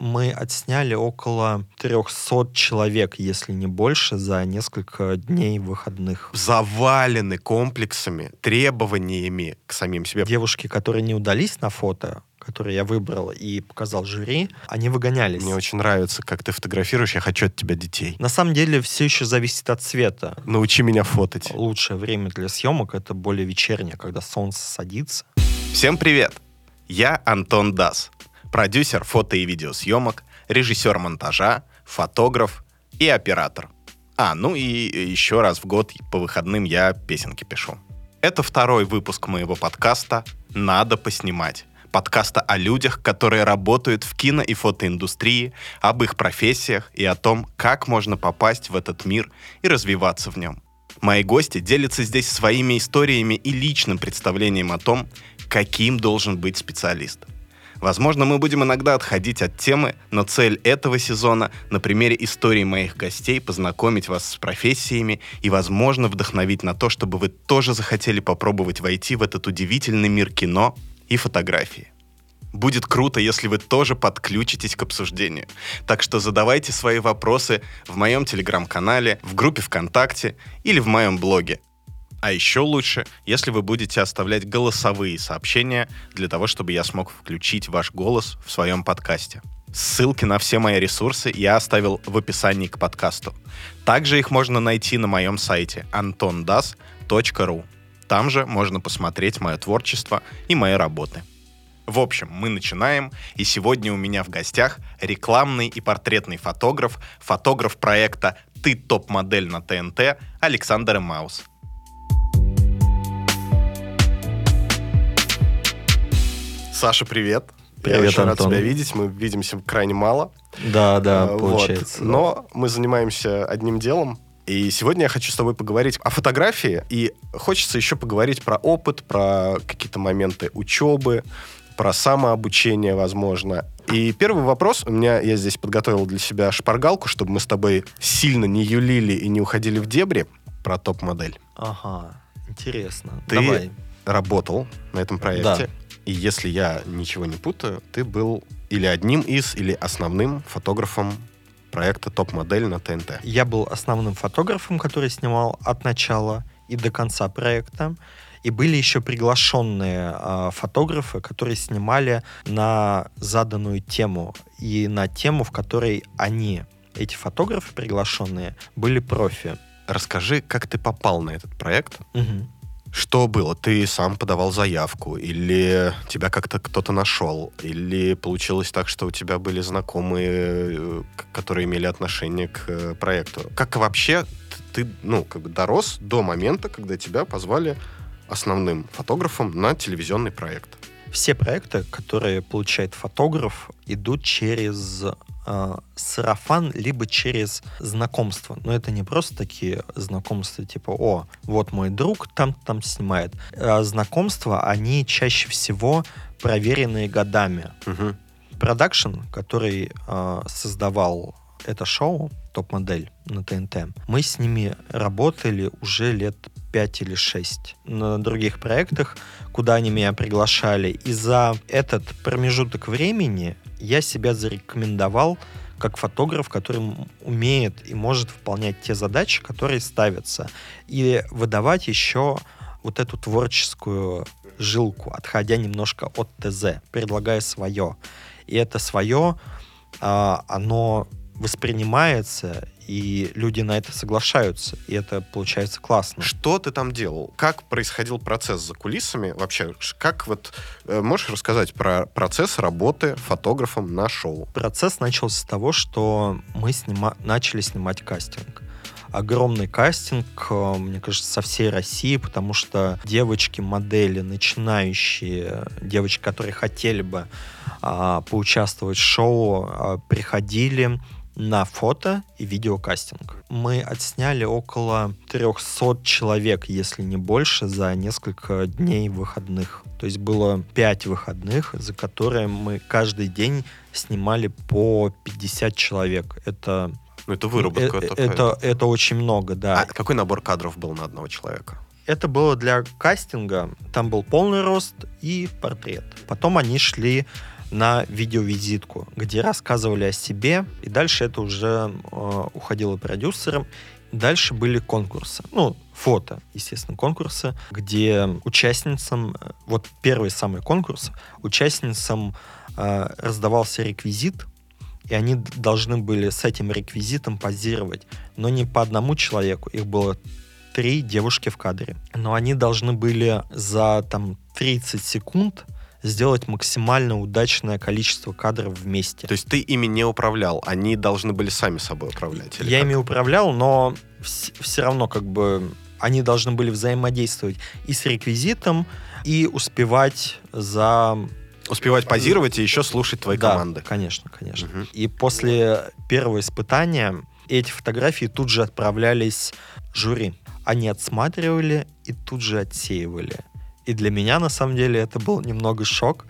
Мы отсняли около 300 человек, если не больше, за несколько дней выходных. Завалены комплексами, требованиями к самим себе. Девушки, которые не удались на фото, которые я выбрал и показал жюри, они выгонялись. Мне очень нравится, как ты фотографируешь. Я хочу от тебя детей. На самом деле все еще зависит от цвета. Научи меня фототь. Лучшее время для съемок это более вечернее, когда солнце садится. Всем привет! Я Антон Дас, продюсер фото и видеосъемок, режиссер монтажа, фотограф и оператор. А, ну и еще раз в год по выходным я песенки пишу. Это второй выпуск моего подкаста «Надо поснимать» подкаста о людях, которые работают в кино и фотоиндустрии, об их профессиях и о том, как можно попасть в этот мир и развиваться в нем. Мои гости делятся здесь своими историями и личным представлением о том, каким должен быть специалист. Возможно, мы будем иногда отходить от темы, но цель этого сезона на примере истории моих гостей познакомить вас с профессиями и, возможно, вдохновить на то, чтобы вы тоже захотели попробовать войти в этот удивительный мир кино и фотографии. Будет круто, если вы тоже подключитесь к обсуждению. Так что задавайте свои вопросы в моем телеграм-канале, в группе ВКонтакте или в моем блоге. А еще лучше, если вы будете оставлять голосовые сообщения для того, чтобы я смог включить ваш голос в своем подкасте. Ссылки на все мои ресурсы я оставил в описании к подкасту. Также их можно найти на моем сайте antondas.ru. Там же можно посмотреть мое творчество и мои работы. В общем, мы начинаем, и сегодня у меня в гостях рекламный и портретный фотограф, фотограф проекта «Ты топ-модель на ТНТ» Александр Маус. Саша, привет. Привет, Я очень Антон. рад тебя видеть. Мы видимся крайне мало. Да, да, А, получается. Вот. Но мы занимаемся одним делом. И сегодня я хочу с тобой поговорить о фотографии. И хочется еще поговорить про опыт, про какие-то моменты учебы, про самообучение, возможно. И первый вопрос. У меня, я здесь подготовил для себя шпаргалку, чтобы мы с тобой сильно не юлили и не уходили в дебри про топ-модель. Ага, интересно. Ты Давай. работал на этом проекте. И если я ничего не путаю, ты был или одним из, или основным фотографом проекта «Топ-модель» на ТНТ. Я был основным фотографом, который снимал от начала и до конца проекта. И были еще приглашенные а, фотографы, которые снимали на заданную тему и на тему, в которой они, эти фотографы приглашенные, были профи. Расскажи, как ты попал на этот проект? Мгм. Что было? Ты сам подавал заявку? Или тебя как-то кто-то нашел? Или получилось так, что у тебя были знакомые, э, которые имели отношение к э, проекту? Как вообще ты, ну, как бы дорос до момента, когда тебя позвали основным фотографом на телевизионный проект? Все проекты, которые получает фотограф, идут через э, сарафан, либо через знакомство. Но это не просто такие знакомства, типа, о, вот мой друг там там снимает. А знакомства, они чаще всего проверенные годами. Мгм. Продакшн, который э, создавал это шоу, топ-модель на ТНТ, мы с ними работали уже лет 5 или 6 на других проектах, куда они меня приглашали. И за этот промежуток времени я себя зарекомендовал как фотограф, который умеет и может выполнять те задачи, которые ставятся. И выдавать еще вот эту творческую жилку, отходя немножко от ТЗ, предлагая свое. И это свое, а, оно воспринимается, и люди на это соглашаются, и это получается классно. Что ты там делал? Как происходил процесс за кулисами? Вообще, как вот... э, Можешь рассказать про процесс работы фотографом на шоу? Процесс начался с того, что мы снима- начали снимать кастинг. Огромный кастинг, э, мне кажется, со всей России, потому что девочки, модели, начинающие, девочки, которые хотели бы а, поучаствовать в шоу, а, приходили на фото и видеокастинг. Мы отсняли около 300 человек, если не больше, за несколько дней выходных. То есть было 5 выходных, за которые мы каждый день снимали по 50 человек. Это, Ну, это выработка. э, такая. это, это очень много, да. А какой набор кадров был на одного человека? Это было для кастинга. Там был полный рост и портрет. Потом они шли на видеовизитку, где рассказывали о себе, и дальше это уже э, уходило продюсерам. Дальше были конкурсы. Ну, фото, естественно, конкурсы, где участницам, э, вот первый самый конкурс, участницам э, раздавался реквизит, и они должны были с этим реквизитом позировать, но не по одному человеку, их было три девушки в кадре. Но они должны были за там 30 секунд сделать максимально удачное количество кадров вместе. То есть ты ими не управлял, они должны были сами собой управлять? Я как? ими управлял, но все равно как бы они должны были взаимодействовать и с реквизитом, и успевать за Успевать позировать и еще слушать твои да, команды. конечно, конечно. Угу. И после первого испытания эти фотографии тут же отправлялись жюри. Они отсматривали и тут же отсеивали. И для меня, на самом деле, это был немного шок,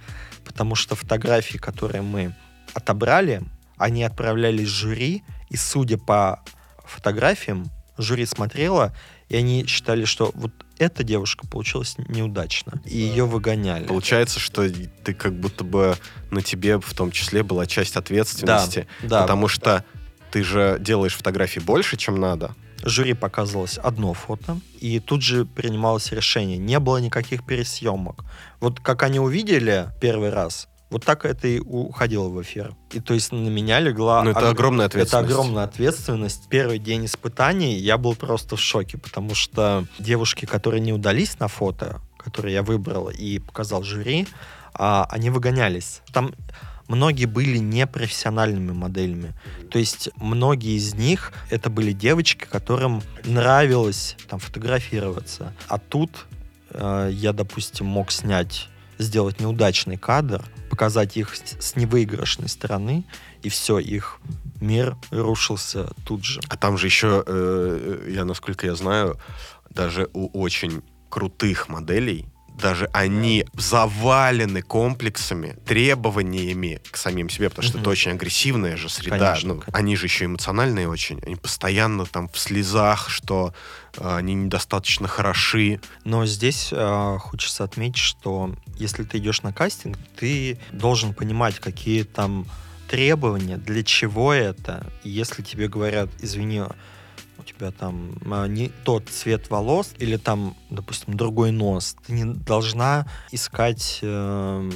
потому что фотографии, которые мы отобрали, они отправлялись жюри, и судя по фотографиям, жюри смотрело, и они считали, что вот эта девушка получилась неудачно, и ее выгоняли. Получается, что ты как будто бы на тебе в том числе была часть ответственности, да, да. потому что ты же делаешь фотографий больше, чем надо. Жюри показывалось одно фото, и тут же принималось решение. Не было никаких пересъемок. Вот как они увидели первый раз, вот так это и уходило в эфир. И то есть на меня легла... Ну, это ог... огромная ответственность. Это огромная ответственность. Первый день испытаний я был просто в шоке, потому что девушки, которые не удались на фото, которые я выбрал и показал жюри, а, они выгонялись. Там многие были непрофессиональными моделями. То есть многие из них это были девочки, которым нравилось там фотографироваться. А тут э, я, допустим, мог снять сделать неудачный кадр, показать их с невыигрышной стороны, и все, их мир рушился тут же. А там же еще, э, я насколько я знаю, даже у очень крутых моделей даже они завалены комплексами, требованиями к самим себе, потому что mm-hmm. это очень агрессивная же среда. Конечно, ну, Они же еще эмоциональные очень. Они постоянно там в слезах, что э, они недостаточно хороши. Но здесь э, хочется отметить, что если ты идешь на кастинг, ты должен понимать, какие там требования, для чего это. если тебе говорят, извини, у тебя там а, не тот цвет волос или там, допустим, другой нос, ты не должна искать э,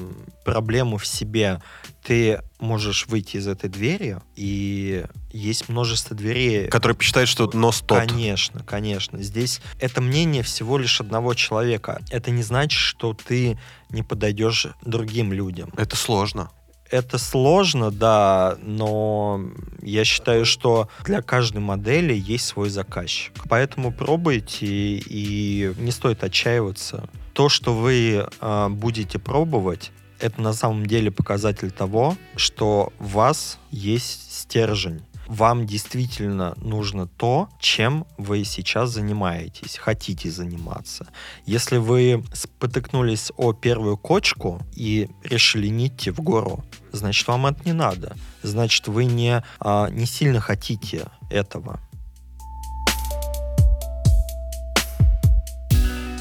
проблему в себе. Ты можешь выйти из этой двери, и есть множество дверей. Которые посчитают, что нос тот. Конечно, конечно. Здесь это мнение всего лишь одного человека. Это не значит, что ты не подойдешь другим людям. Это сложно это сложно, да, но я считаю, что для каждой модели есть свой заказчик. Поэтому пробуйте и не стоит отчаиваться. То, что вы э, будете пробовать, это на самом деле показатель того, что у вас есть стержень вам действительно нужно то, чем вы сейчас занимаетесь, хотите заниматься. Если вы спотыкнулись о первую кочку и решили не идти в гору, значит, вам это не надо. Значит, вы не, а, не сильно хотите этого.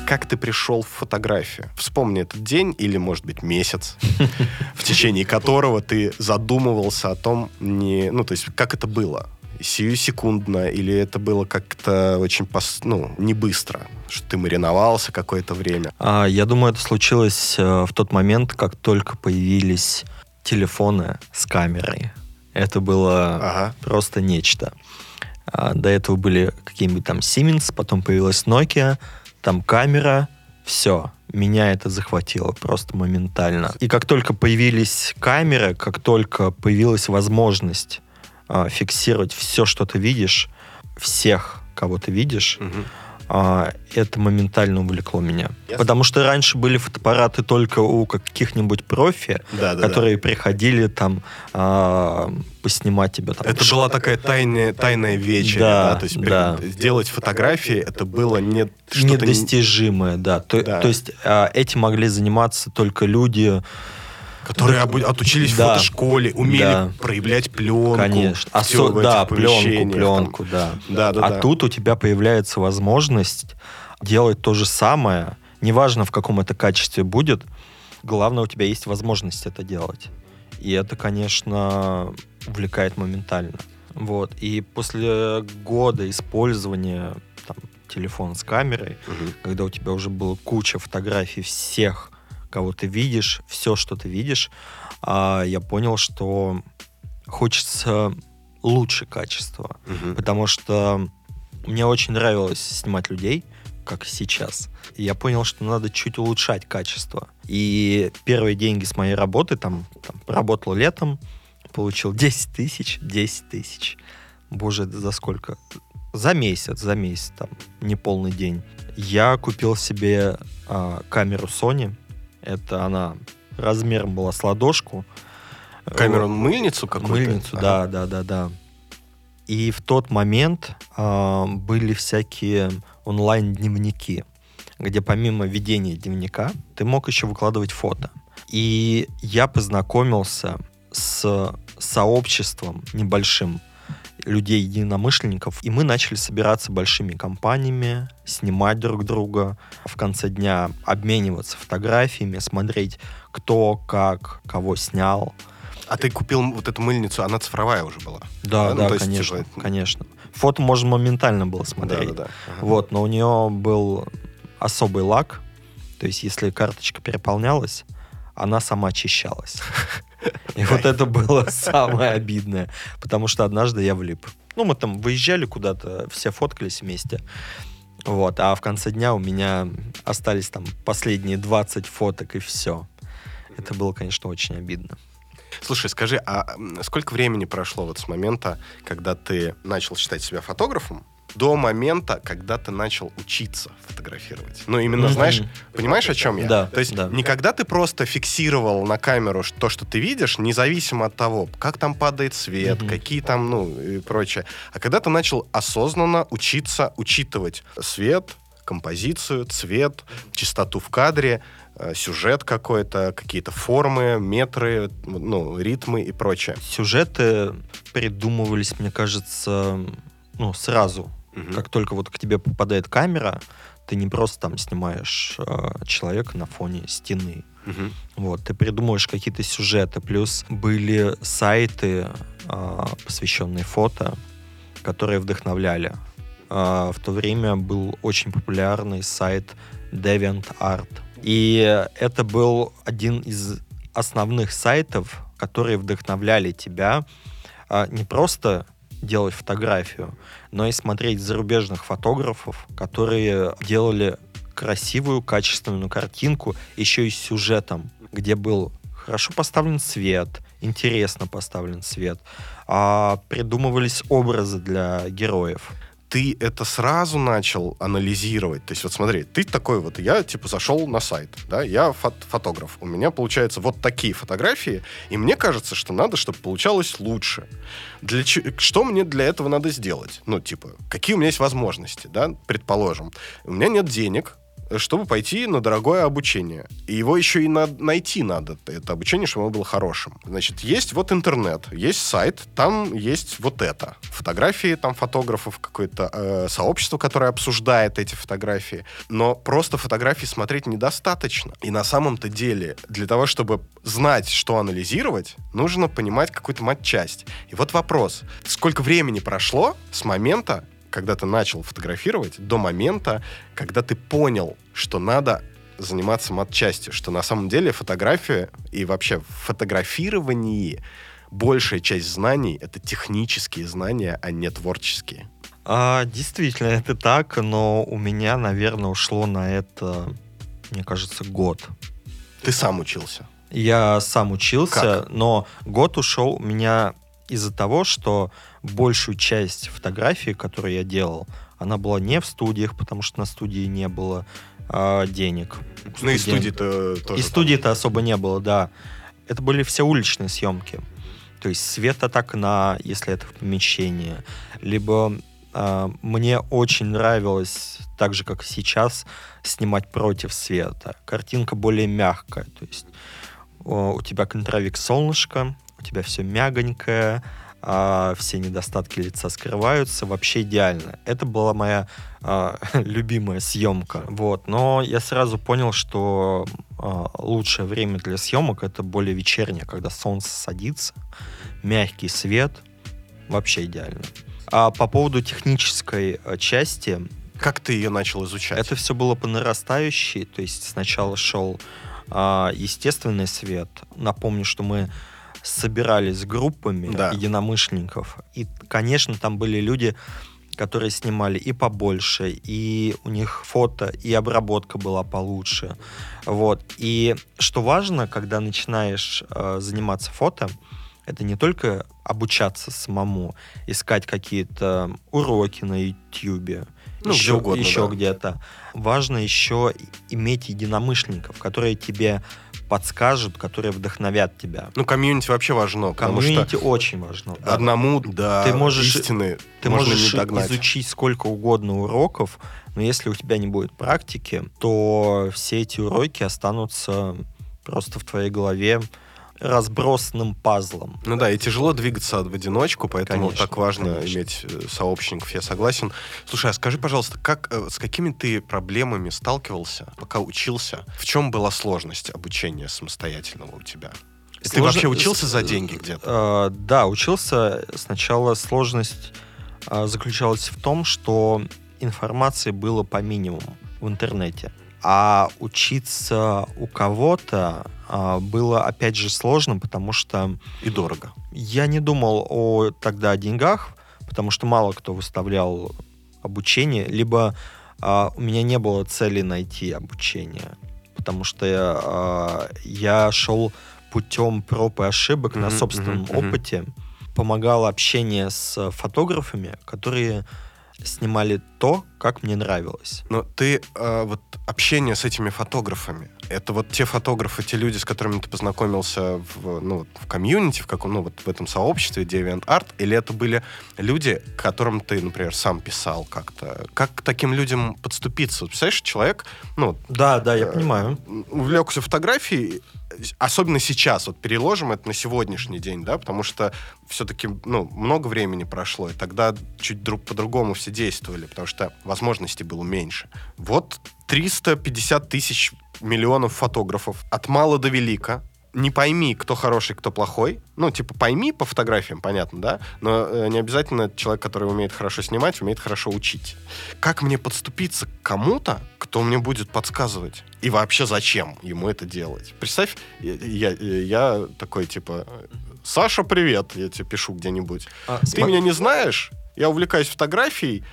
Как ты пришел в фотографию? Вспомни этот день или, может быть, месяц, в течение которого ты задумывался о том, не, ну, то есть, как это было? сию секундно, или это было как-то очень, пос, ну, не быстро, что ты мариновался какое-то время? А, я думаю, это случилось э, в тот момент, как только появились телефоны с камерой. Это было ага. просто нечто. А, до этого были какие-нибудь там Siemens, потом появилась Nokia, там камера, все, меня это захватило просто моментально. И как только появились камеры, как только появилась возможность э, фиксировать все, что ты видишь, всех, кого ты видишь, угу это моментально увлекло меня. Ясно. Потому что раньше были фотоаппараты только у каких-нибудь профи, да, да, которые да. приходили там а, поснимать тебя. Там, это была такая тайная, тайная вечеря, да, да? то есть да. сделать фотографии это было не недостижимое, да. То, да. то есть а, этим могли заниматься только люди Которые да. отучились да. в фотошколе, умели да. проявлять пленку. Конечно. А со, да, пленку, пленку, да. Да, да. А да. тут у тебя появляется возможность делать то же самое, неважно в каком это качестве будет, главное у тебя есть возможность это делать. И это, конечно, увлекает моментально. Вот. И после года использования там, телефона с камерой, Мгм. когда у тебя уже было куча фотографий всех, кого ты видишь, все, что ты видишь, а, я понял, что хочется лучше качества. Мгм. Потому что мне очень нравилось снимать людей, как сейчас. И я понял, что надо чуть улучшать качество. И первые деньги с моей работы, там, там работал летом, получил 10 тысяч, 10 тысяч. Боже, за сколько? За месяц, за месяц, там, не полный день. Я купил себе а, камеру Sony. Это она размером была с ладошку. Камеру мыльницу какую-то? Мыльницу, да, да, да, да. И в тот момент а, были всякие онлайн-дневники, где помимо ведения дневника ты мог еще выкладывать фото. И я познакомился с сообществом небольшим людей-единомышленников, и мы начали собираться большими компаниями, снимать друг друга, в конце дня обмениваться фотографиями, смотреть, кто как, кого снял. А ты купил вот эту мыльницу, она цифровая уже была? Да, Да, ну, да, есть, конечно, типа, конечно. Фото можно моментально было смотреть. Да, да, да. Ага. Вот, но у нее был особый лак, то есть если карточка переполнялась, она сама очищалась. И вот это было самое обидное, потому что однажды я влип. Ну, мы там выезжали куда-то, все фоткались вместе. Вот, а в конце дня у меня остались там последние 20 фоток и все. Это было, конечно, очень обидно. Слушай, скажи, а сколько времени прошло вот с момента, когда ты начал считать себя фотографом, до момента, когда ты начал учиться фотографировать? Ну, именно, Мгм. знаешь, понимаешь, о чем я? Да, То есть да. не когда ты просто фиксировал на камеру то, что ты видишь, независимо от того, как там падает свет, Мгм. какие там, ну, и прочее. А когда ты начал осознанно учиться учитывать свет, композицию, цвет, частоту в кадре, э, сюжет какой-то, какие-то формы, метры, ну, ритмы и прочее. Сюжеты придумывались, мне кажется, ну, сразу. Мгм. Как только вот к тебе попадает камера, ты не просто там снимаешь э, человека на фоне стены. Мгм. Вот, ты придумываешь какие-то сюжеты. Плюс были сайты, э, посвященные фото, которые вдохновляли. Э, в то время был очень популярный сайт DeviantArt. И это был один из основных сайтов, которые вдохновляли тебя а, не просто делать фотографию, но и смотреть зарубежных фотографов, которые делали красивую, качественную картинку, еще и с сюжетом, где был хорошо поставлен свет, интересно поставлен свет, а, придумывались образы для героев. Ты это сразу начал анализировать. То есть вот смотри, ты такой вот, я типа зашел на сайт, да, я фот- фотограф. У меня получается вот такие фотографии, и мне кажется, что надо, чтобы получалось лучше. Для что мне для этого надо сделать? Ну, типа, какие у меня есть возможности, да, предположим. У меня нет денег, чтобы пойти на дорогое обучение. И его еще и надо, найти надо, это обучение, чтобы оно было хорошим. Значит, есть вот интернет, есть сайт, там есть вот это. Фотографии там фотографов, какое-то э, сообщество, которое обсуждает эти фотографии. Но просто фотографии смотреть недостаточно. И на самом-то деле, для того, чтобы знать, что анализировать, нужно понимать какую-то матчасть. И вот вопрос. Сколько времени прошло с момента, когда ты начал фотографировать, до момента, когда ты понял, что надо заниматься матчастью, что на самом деле фотография и вообще в фотографировании большая часть знаний — это технические знания, а не творческие. А, действительно, это так, но у меня, наверное, ушло на это, мне кажется, год. Ты сам учился. Я сам учился, Как? но год ушел у меня из-за того, что большую часть фотографий, которые я делал, она была не в студиях, потому что на студии не было а, денег. Ну и студии-то тоже. И студии-то особо не было, да. Это были все уличные съемки. То есть свет от окна, если это в помещении. Либо а, мне очень нравилось, так же, как и сейчас, снимать против света. Картинка более мягкая. То есть о, у тебя контровик солнышко, у тебя все мягонькое, а, все недостатки лица скрываются, вообще идеально. Это была моя а, любимая съемка. Вот. Но я сразу понял, что а, лучшее время для съемок это более вечернее, когда солнце садится, мягкий свет, вообще идеально. А по поводу технической а, части, Как ты ее начал изучать? это все было по нарастающей, то есть сначала шел а, естественный свет. Напомню, что мы собирались группами Да. единомышленников, и, конечно, там были люди, которые снимали и побольше, и у них фото, и обработка была получше. Вот. И что важно, когда начинаешь э, заниматься фото, это не только обучаться самому, искать какие-то уроки на YouTube, Ну, где еще, угодно, еще да. где-то. Важно еще иметь единомышленников, которые тебе подскажут, которые вдохновят тебя. Ну, комьюнити вообще важно, Комьюнити очень важно. да. одному до Ты можешь- истины Ты можно можешь не догнать. изучить сколько угодно уроков, но если у тебя не будет практики, то все эти уроки останутся просто в твоей голове разбросанным пазлом. Ну да, и тяжело двигаться в одиночку, поэтому Конечно, так важно конечно. иметь э, сообщников, я согласен. Слушай, а скажи, пожалуйста, как, э, с какими ты проблемами сталкивался, пока учился? В чем была сложность обучения самостоятельного у тебя? Ты Сложно- вообще учился за деньги где-то? Э, да, учился. Сначала сложность заключалась в том, что информации было по минимуму в интернете. А учиться у кого-то э, было, опять же, сложно, потому что И дорого. я не думал о тогда о деньгах, потому что мало кто выставлял обучение, либо а, у меня не было цели найти обучение, потому что я, а, я шел путем проб и ошибок на Мгм, собственном мгм. опыте, помогало общение с фотографами, которые снимали то, как мне нравилось. Но ты э, вот общение с этими фотографами, это вот те фотографы, те люди, с которыми ты познакомился в, ну, в комьюнити, в каком, ну, вот в этом сообществе DeviantArt, или это были люди, к которым ты, например, сам писал как-то? Как к таким людям подступиться? Представляешь, человек, ну, Да, да, я Э, понимаю. увлекся фотографией, особенно сейчас, вот переложим это на сегодняшний день, да, потому что все-таки, ну, много времени прошло, и тогда чуть друг по-другому все действовали, потому что возможностей было меньше. Вот 350 тысяч миллионов фотографов от мала до велика. Не пойми, кто хороший, кто плохой. Ну, типа, пойми по фотографиям, понятно, да? Но э, не обязательно человек, который умеет хорошо снимать, умеет хорошо учить. Как мне подступиться к кому-то, кто мне будет подсказывать? И вообще зачем ему это делать? Представь, я, я, я такой, типа, Саша, привет, я тебе пишу где-нибудь. А, Ты сма- меня не знаешь, я увлекаюсь фотографией,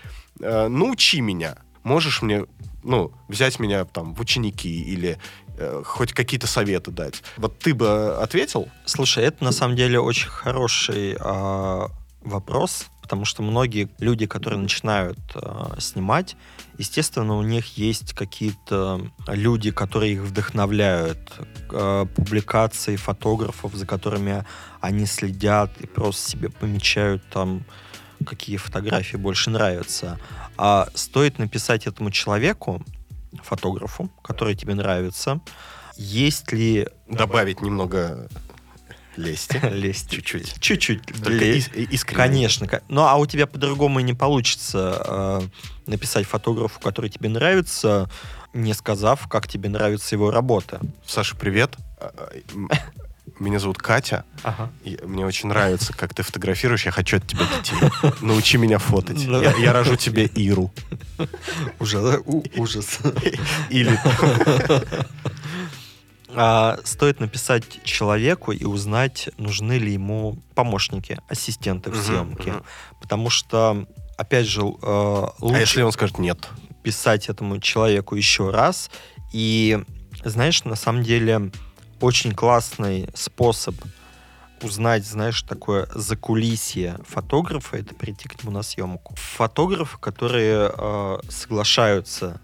э, научи меня. Можешь мне, ну, взять меня там в ученики или э, хоть какие-то советы дать. Вот ты бы ответил? Слушай, это на самом деле очень хороший а, вопрос, потому что многие люди, которые начинают а, снимать, естественно, у них есть какие-то люди, которые их вдохновляют, а, публикации фотографов, за которыми они следят и просто себе помечают там, какие фотографии больше нравятся. А стоит написать этому человеку, фотографу, который тебе нравится, есть ли Добавить немного лести. лезть Чуть-чуть. Чуть-чуть. Только ис- искренне. Конечно. ко- Ну, а у тебя по-другому и не получится э, написать фотографу, который тебе нравится, не сказав, как тебе нравится его работа. Саша, привет. А, а, Меня зовут Катя. Ага. И мне очень нравится, как ты фотографируешь. Я хочу от тебя детей. Научи меня фотать. Я, я рожу тебе Иру. Ужас. у- ужас. Или А, стоит написать человеку и узнать, нужны ли ему помощники, ассистенты в съемке. Потому что, опять же, э, А лучше если он скажет нет? писать этому человеку еще раз. И, знаешь, на самом деле очень классный способ узнать, знаешь, такое закулисье фотографа, это прийти к нему на съемку. Фотографы, которые э, соглашаются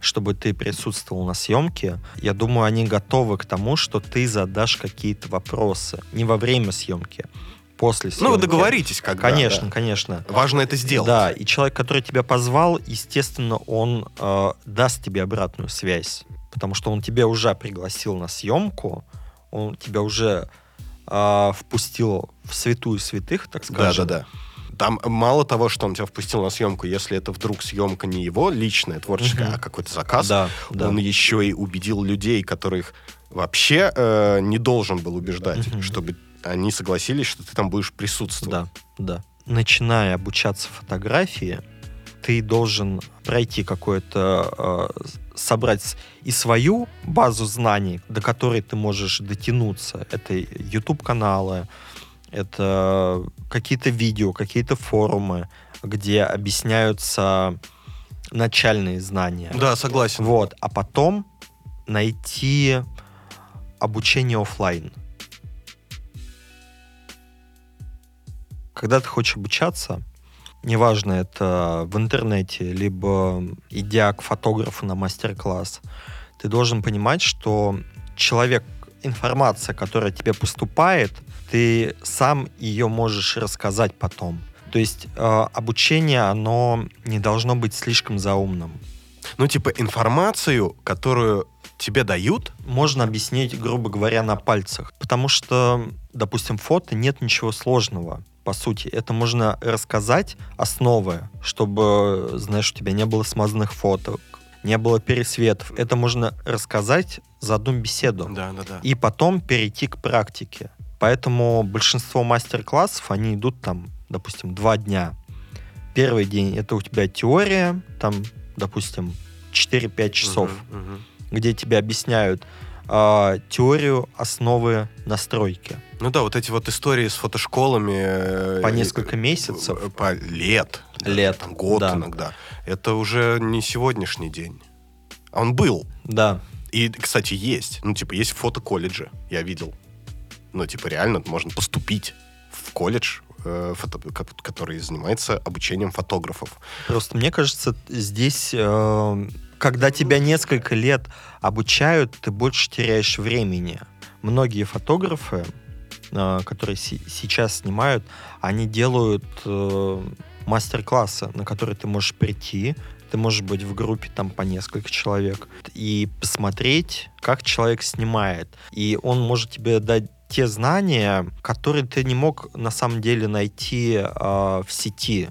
чтобы ты присутствовал на съемке, я думаю, они готовы к тому, что ты задашь какие-то вопросы. Не во время съемки, после съемки. Ну, вы договоритесь когда. Конечно, да. конечно. Важно это сделать. Да, и человек, который тебя позвал, естественно, он э, даст тебе обратную связь, потому что он тебя уже пригласил на съемку, он тебя уже э, впустил в святую святых, так Да, да, скажем. да. там мало того, что он тебя впустил на съемку, если это вдруг съемка не его личная, творческая, Мгм. а какой-то заказ, Да, да. он еще и убедил людей, которых вообще э, не должен был убеждать, Мгм. чтобы они согласились, что ты там будешь присутствовать. Да, да. Начиная обучаться фотографии, ты должен пройти какое-то, э, собрать и свою базу знаний, до которой ты можешь дотянуться. Это YouTube-каналы, это какие-то видео, какие-то форумы, где объясняются начальные знания. Да, согласен. Вот, а потом найти обучение оффлайн. Когда ты хочешь обучаться, неважно, это в интернете, либо идя к фотографу на мастер-класс, ты должен понимать, что человек, информация, которая тебе поступает, ты сам ее можешь рассказать потом. То есть э, обучение, оно не должно быть слишком заумным. Ну, типа, информацию, которую тебе дают, можно объяснить, грубо говоря, на пальцах. Потому что, допустим, фото нет ничего сложного. По сути, это можно рассказать основы, чтобы, знаешь, у тебя не было смазанных фоток, не было пересветов. Это можно рассказать за одну беседу. да, да, да. И потом перейти к практике. Поэтому большинство мастер-классов, они идут там, допустим, два дня. Первый день это у тебя теория, там, допустим, 4-5 часов Мгм, мгм. где тебе объясняют а, теорию основы настройки. Ну да, вот эти вот истории с фотошколами... э, По несколько месяцев. э, По лет. Лет, Там год да. иногда. Это уже не сегодняшний день. А Он был. Да, И, кстати, есть. Ну, типа, есть фотоколледжи, я видел. Ну, типа, реально можно поступить в колледж, э, фото- ко- который занимается обучением фотографов. просто мне кажется, здесь, э, когда тебя несколько лет обучают, ты больше теряешь времени. Многие фотографы, которые си- сейчас снимают, они делают э, мастер-классы, на которые ты можешь прийти, ты можешь быть в группе там по несколько человек и посмотреть, как человек снимает. И он может тебе дать те знания, которые ты не мог на самом деле найти э, в сети.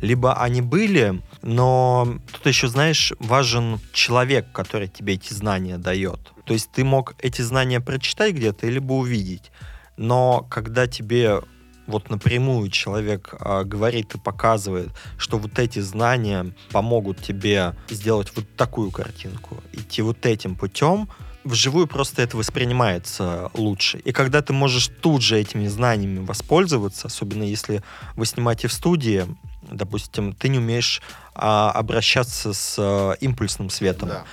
Либо они были, но тут еще, знаешь, важен человек, который тебе эти знания дает. То есть ты мог эти знания прочитать где-то, либо увидеть. Но когда тебе вот напрямую человек а, говорит и показывает, что вот эти знания помогут тебе сделать вот такую картинку, идти вот этим путем, вживую просто это воспринимается лучше. И когда ты можешь тут же этими знаниями воспользоваться, особенно если вы снимаете в студии, допустим, ты не умеешь а, обращаться с а, импульсным светом, Да.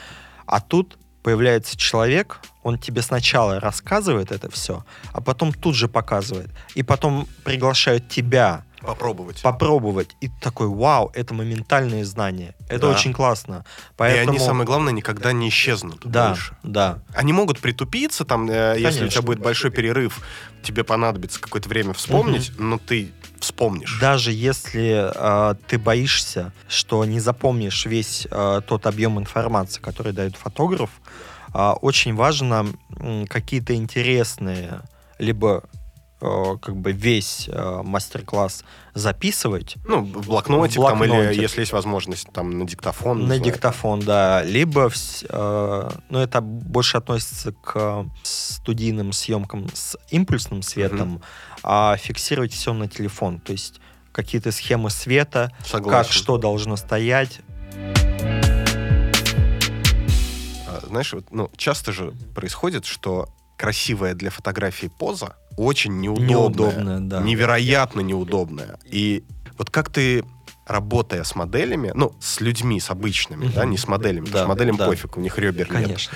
а тут появляется человек, он тебе сначала рассказывает это все, а потом тут же показывает. И потом приглашают тебя Попробовать. попробовать. И такой, вау, это моментальные знания. Это Да. очень классно. И Поэтому... они, самое главное, никогда не исчезнут да, больше. да. Они могут притупиться, там, э, если у тебя Конечно. будет большой перерыв, тебе понадобится какое-то время вспомнить, но ты вспомнишь. Даже если э, ты боишься, что не запомнишь весь э, тот объем информации, который дает фотограф, очень важно какие-то интересные, либо э, как бы весь э, мастер-класс записывать Ну, в блокноте, В там, или если есть возможность, там, на диктофон. на диктофон, да, либо, э, ну это больше относится к студийным съемкам с импульсным светом, а фиксировать все на телефон, то есть какие-то схемы света, Согласен. как что должно стоять. Знаешь, вот, ну, часто же происходит, что красивая для фотографии поза очень неудобная. Неудобная, да. Невероятно неудобная. И вот как ты, работая с моделями, ну, с людьми, с обычными, да, не с моделями, Да, что моделям да. пофиг, у них ребер нет. Конечно.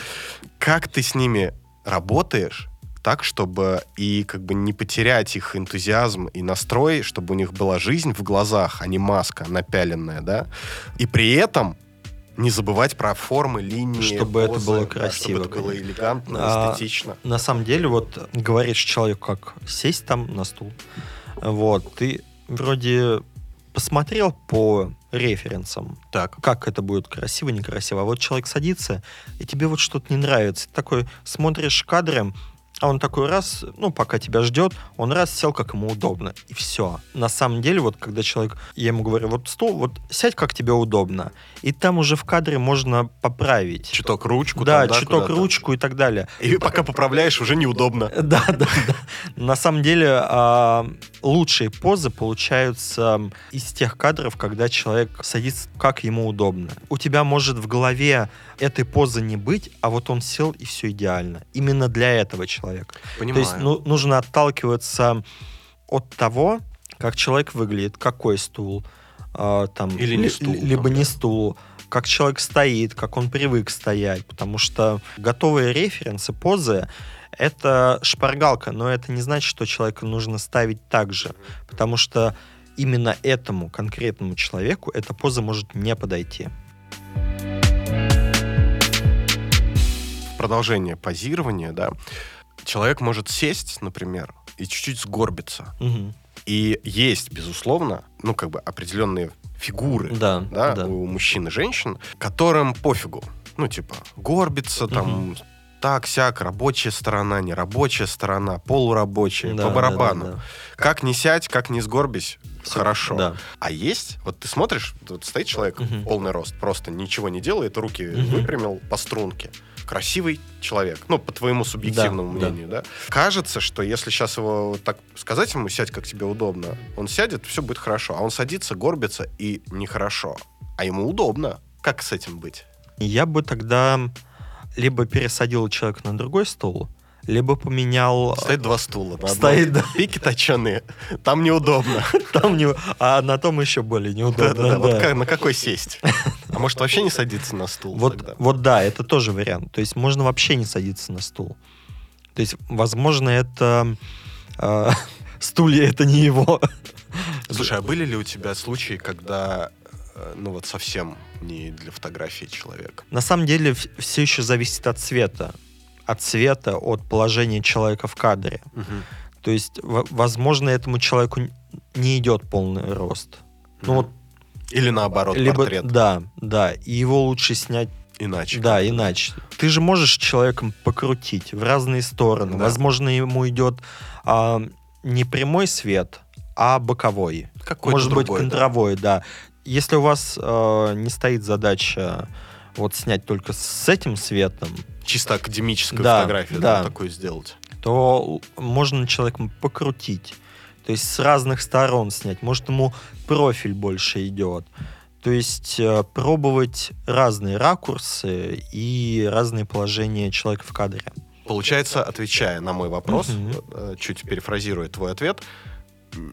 Как ты с ними работаешь так, чтобы и как бы не потерять их энтузиазм и настрой, чтобы у них была жизнь в глазах, а не маска напяленная, да? И при этом не забывать про формы, линии, Чтобы это позы, было да, красиво, чтобы это было элегантно, А, эстетично. На самом деле, вот говоришь человеку, как сесть там на стул, вот, ты вроде посмотрел по референсам, Так. как это будет красиво, некрасиво. А вот человек садится, и тебе вот что-то не нравится. Ты такой смотришь кадры, А он такой раз, ну, пока тебя ждет, он раз сел, как ему удобно, и все. На самом деле, вот когда человек, я ему говорю, вот стул, вот сядь, как тебе удобно. И там уже в кадре можно поправить. Чуток ручку. Да, там, чуток куда-то. ручку и так далее. И пока поправляешь, уже неудобно. Да, да, да. На самом деле а, лучшие позы получаются из тех кадров, когда человек садится как ему удобно. У тебя может в голове этой позы не быть, а вот он сел и все идеально. Именно для этого человека. Понимаю. То есть ну, нужно отталкиваться от того, как человек выглядит, какой стул, а, там, Или не стул, либо там, не да. стул, как человек стоит, как он привык стоять, потому что готовые референсы, позы это шпаргалка, но это не значит, что человека нужно ставить так же, потому что именно этому конкретному человеку эта поза может не подойти. Продолжение позирования, да. Человек может сесть, например, и чуть-чуть сгорбиться. Мгм. И есть, безусловно, ну, как бы определенные фигуры, Да, да, да. у мужчин и женщин, которым пофигу. Ну, типа, горбиться, там, так, сяк, рабочая сторона, нерабочая сторона, полурабочая, Да, по да, барабану. да, да. Как не сядь, как не сгорбись, Всё, хорошо. Да. А есть, вот ты смотришь, вот стоит человек, Мгм. полный рост, просто ничего не делает, руки Мгм. выпрямил по струнке. Красивый человек, ну, по твоему субъективному Да, да. мнению, да. Кажется, что если сейчас его вот так сказать ему, сядь, как тебе удобно, он сядет, все будет хорошо. А он садится, горбится, и нехорошо. А ему удобно. Как с этим быть? Я бы тогда либо пересадил человека на другой стул, либо поменял... Стоит два стула. На Стоит, одном пики точеные. Там неудобно. Там не... А на том еще более неудобно. Да-да-да. Вот да. на какой сесть? А может вообще не садиться на стул Вот, тогда? вот да, это тоже вариант. То есть можно вообще не садиться на стул. То есть, возможно, это... э, стулья это не его. Слушай, а были ли у тебя случаи, когда, э, ну вот совсем не для фотографии человек? На самом деле все еще зависит от цвета. От цвета, от положения человека в кадре. То есть, возможно, этому человеку не идет полный рост. Ну вот, Или наоборот, либо, портрет да, да, и его лучше снять, иначе. да, иначе. Ты же можешь человеком покрутить в разные стороны. Да. Возможно, ему идет а, не прямой свет, а боковой. Какой-то Может быть, другой, да. контровой, да. Если у вас э, не стоит задача вот снять только с этим светом, Чисто академическую Да, фотографию да, да. такую сделать. то можно человеком покрутить. То есть с разных сторон снять. Может, ему профиль больше идет. То есть э, пробовать разные ракурсы и разные положения человека в кадре. Получается, отвечая на мой вопрос, э, чуть перефразируя твой ответ,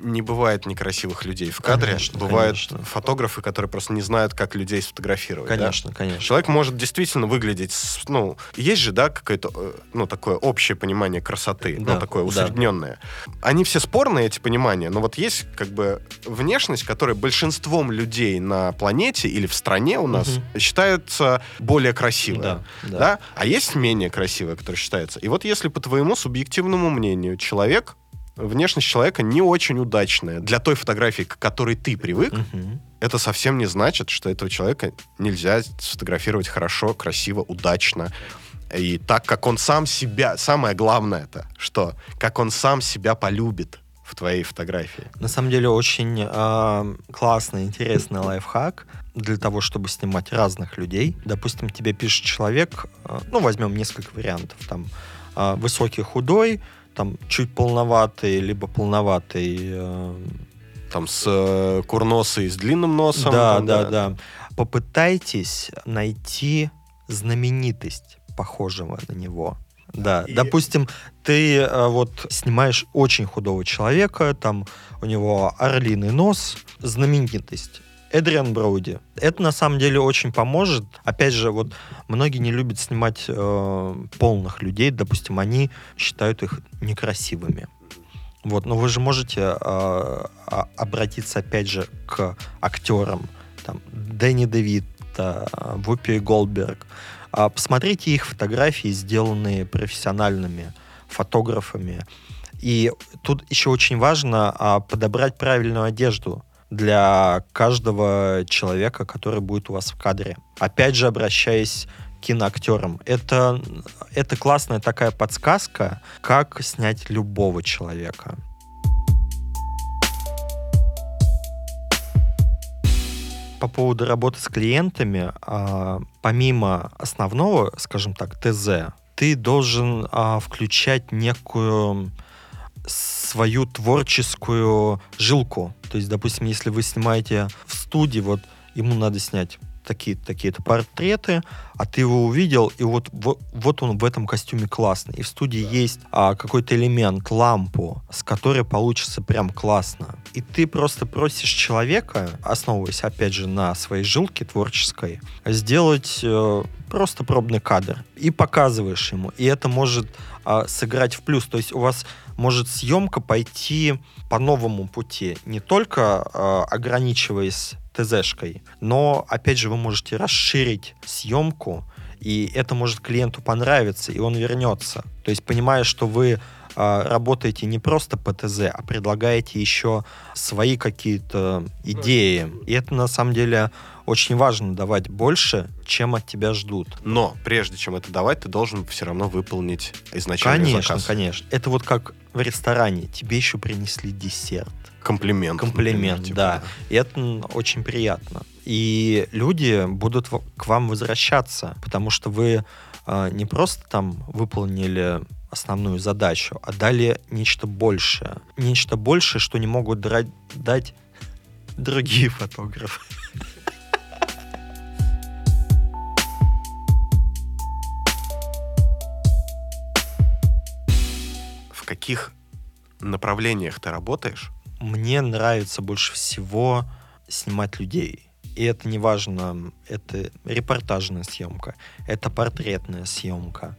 не бывает некрасивых людей в кадре. Конечно, Бывают конечно. фотографы, которые просто не знают, как людей сфотографировать. да? Конечно, конечно. Человек может действительно выглядеть, ну, есть же, да, какое-то, э, ну, такое общее понимание красоты, Да, ну, такое да. усредненное. Они все спорные, эти понимания, но вот есть, как бы, внешность, которая большинством людей на планете или в стране у нас Мгм. считается более красивой. Да, да. Да? А есть менее красивая, которая считается. И вот если, по твоему субъективному мнению, человек, внешность человека не очень удачная для той фотографии, к которой ты привык, Мгм. это совсем не значит, что этого человека нельзя сфотографировать хорошо, красиво, удачно. И так, как он сам себя... Самое главное это, что как он сам себя полюбит в твоей фотографии. На самом деле очень э, классный, интересный лайфхак для того, чтобы снимать разных людей. Допустим, тебе пишет человек, э, ну, возьмем несколько вариантов, там, э, высокий, худой, там, чуть полноватый, либо полноватый. э, Там с э, курносой, с длинным носом. да, там, да, да. Попытайтесь найти знаменитость похожего на него. Да, И- допустим, ты э, вот снимаешь очень худого человека, там у него орлиный нос, знаменитость. Эдриан Броуди. Это на самом деле очень поможет. Опять же, вот многие не любят снимать э, полных людей, допустим, они считают их некрасивыми. Вот, но вы же можете э, а- обратиться опять же к актерам, там Дэнни Девитта, Вупи Голдберг. А, посмотрите их фотографии, сделанные профессиональными фотографами. И тут еще очень важно а, подобрать правильную одежду для каждого человека, который будет у вас в кадре. Опять же, обращаясь к киноактером. Это, это классная такая подсказка, как снять любого человека. По поводу работы с клиентами, а, помимо основного, скажем так, ТЗ, ты должен а, включать некую свою творческую жилку. То есть, допустим, если вы снимаете в студии, вот ему надо снять такие такие-то портреты, а ты его увидел, и вот, вот, вот он в этом костюме классный. И в студии есть а, какой-то элемент, лампу, с которой получится прям классно. И ты просто просишь человека, основываясь, опять же, на своей жилке творческой, сделать э, просто пробный кадр. И показываешь ему. И это может а, сыграть в плюс. То есть у вас может съемка пойти по новому пути, не только а, ограничиваясь ТЗ-шкой, но, опять же, вы можете расширить съемку, и это может клиенту понравиться, и он вернется. То есть, понимая, что вы а, работаете не просто по ТЗ, а предлагаете еще свои какие-то идеи. И это на самом деле очень важно давать больше, чем от тебя ждут. Но прежде чем это давать, ты должен все равно выполнить изначальный конечно, заказ. Конечно, конечно. Это вот как в ресторане. Тебе еще принесли десерт. Комплимент. Комплимент, например, типа, да. И это очень приятно. И люди будут к вам возвращаться, потому что вы э, не просто там выполнили основную задачу, а дали нечто большее. Нечто большее, что не могут дать другие фотографы. Каких направлениях ты работаешь? Мне нравится больше всего снимать людей. И это не важно, это репортажная съемка, это портретная съемка.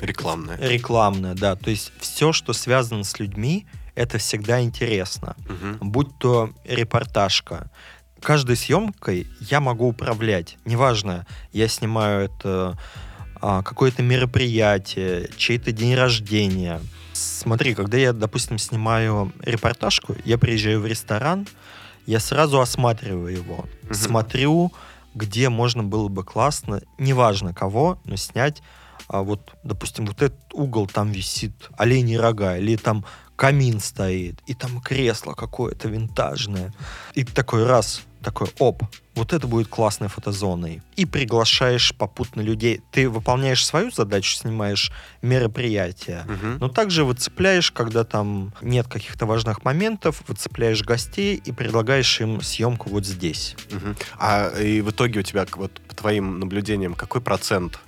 Рекламная. Рекламная, да. То есть все, что связано с людьми, это всегда интересно. Угу. Будь то репортажка. Каждой съемкой я могу управлять. Неважно, я снимаю это а, какое-то мероприятие, чей-то день рождения. Смотри, когда я, допустим, снимаю репортажку, я приезжаю в ресторан, я сразу осматриваю его. Угу. Смотрю, где можно было бы классно, неважно кого, но снять а вот, допустим, вот этот угол там висит оленьи рога, или там камин стоит, и там кресло какое-то винтажное. И такой раз, такой, оп, вот это будет классной фотозоной. И приглашаешь попутно людей. Ты выполняешь свою задачу, снимаешь мероприятие, угу. но также выцепляешь, когда там нет каких-то важных моментов, выцепляешь гостей и предлагаешь им съемку вот здесь. Угу. А и в итоге у тебя, вот по твоим наблюдениям, какой процент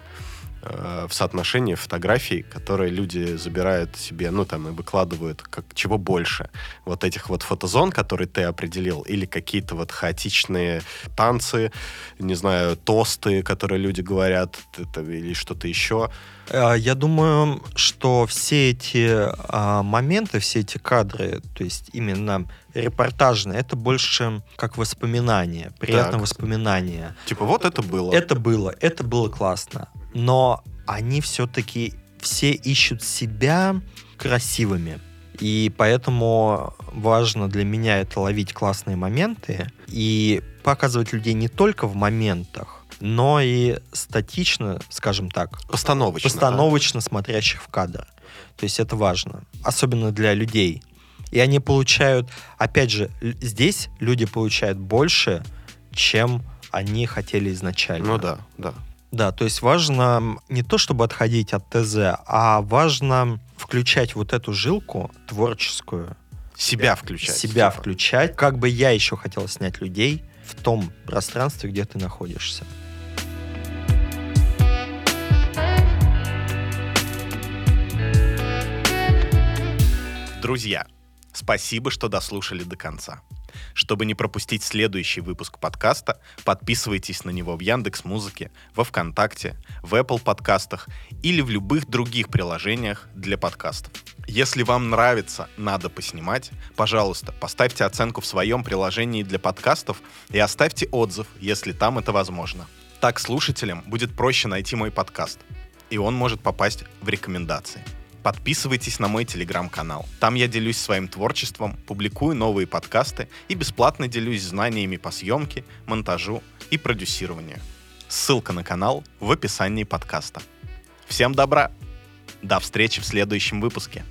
Э, в соотношении фотографий, которые люди забирают себе, ну, там, и выкладывают, как, чего больше. Вот этих вот фотозон, которые ты определил, или какие-то вот хаотичные танцы, не знаю, тосты, которые люди говорят, это, или что-то еще. Э, я думаю, что все эти а, моменты, все эти кадры, то есть именно репортажные, это больше как воспоминание, приятное так. воспоминание. Типа вот это было. Это было, это было классно но они все-таки все ищут себя красивыми. И поэтому важно для меня это ловить классные моменты и показывать людей не только в моментах, но и статично, скажем так. Постановочно. Постановочно да? смотрящих в кадр. То есть это важно. Особенно для людей. И они получают, опять же, здесь люди получают больше, чем они хотели изначально. Ну да, да. Да, то есть важно не то, чтобы отходить от ТЗ, а важно включать вот эту жилку творческую. Себя включать. Себя типа. включать. Как бы я еще хотел снять людей в том пространстве, где ты находишься. Друзья, спасибо, что дослушали до конца. Чтобы не пропустить следующий выпуск подкаста, подписывайтесь на него в Яндекс Музыке, во ВКонтакте, в Apple подкастах или в любых других приложениях для подкастов. Если вам нравится «Надо поснимать», пожалуйста, поставьте оценку в своем приложении для подкастов и оставьте отзыв, если там это возможно. Так слушателям будет проще найти мой подкаст, и он может попасть в рекомендации. Подписывайтесь на мой телеграм-канал. Там я делюсь своим творчеством, публикую новые подкасты и бесплатно делюсь знаниями по съемке, монтажу и продюсированию. Ссылка на канал в описании подкаста. Всем добра! До встречи в следующем выпуске.